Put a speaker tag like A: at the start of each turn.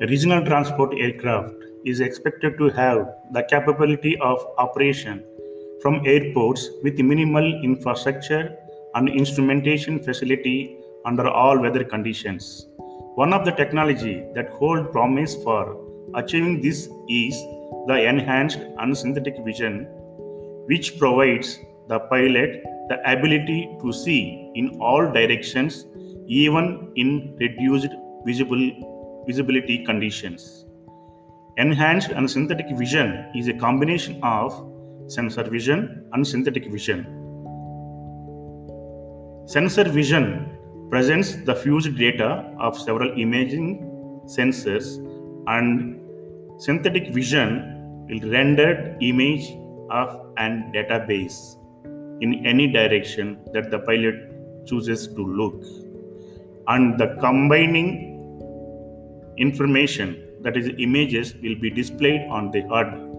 A: Regional transport aircraft is expected to have the capability of operation from airports with minimal infrastructure and instrumentation facility under all weather conditions. One of the technology that hold promise for achieving this is the enhanced and synthetic vision, which provides the pilot the ability to see in all directions, even in reduced visible visibility conditions. Enhanced and synthetic vision is a combination of sensor vision and synthetic vision. Sensor vision presents the fused data of several imaging sensors and synthetic vision will render image of an database in any direction that the pilot chooses to look and the combining information that is images will be displayed on the HUD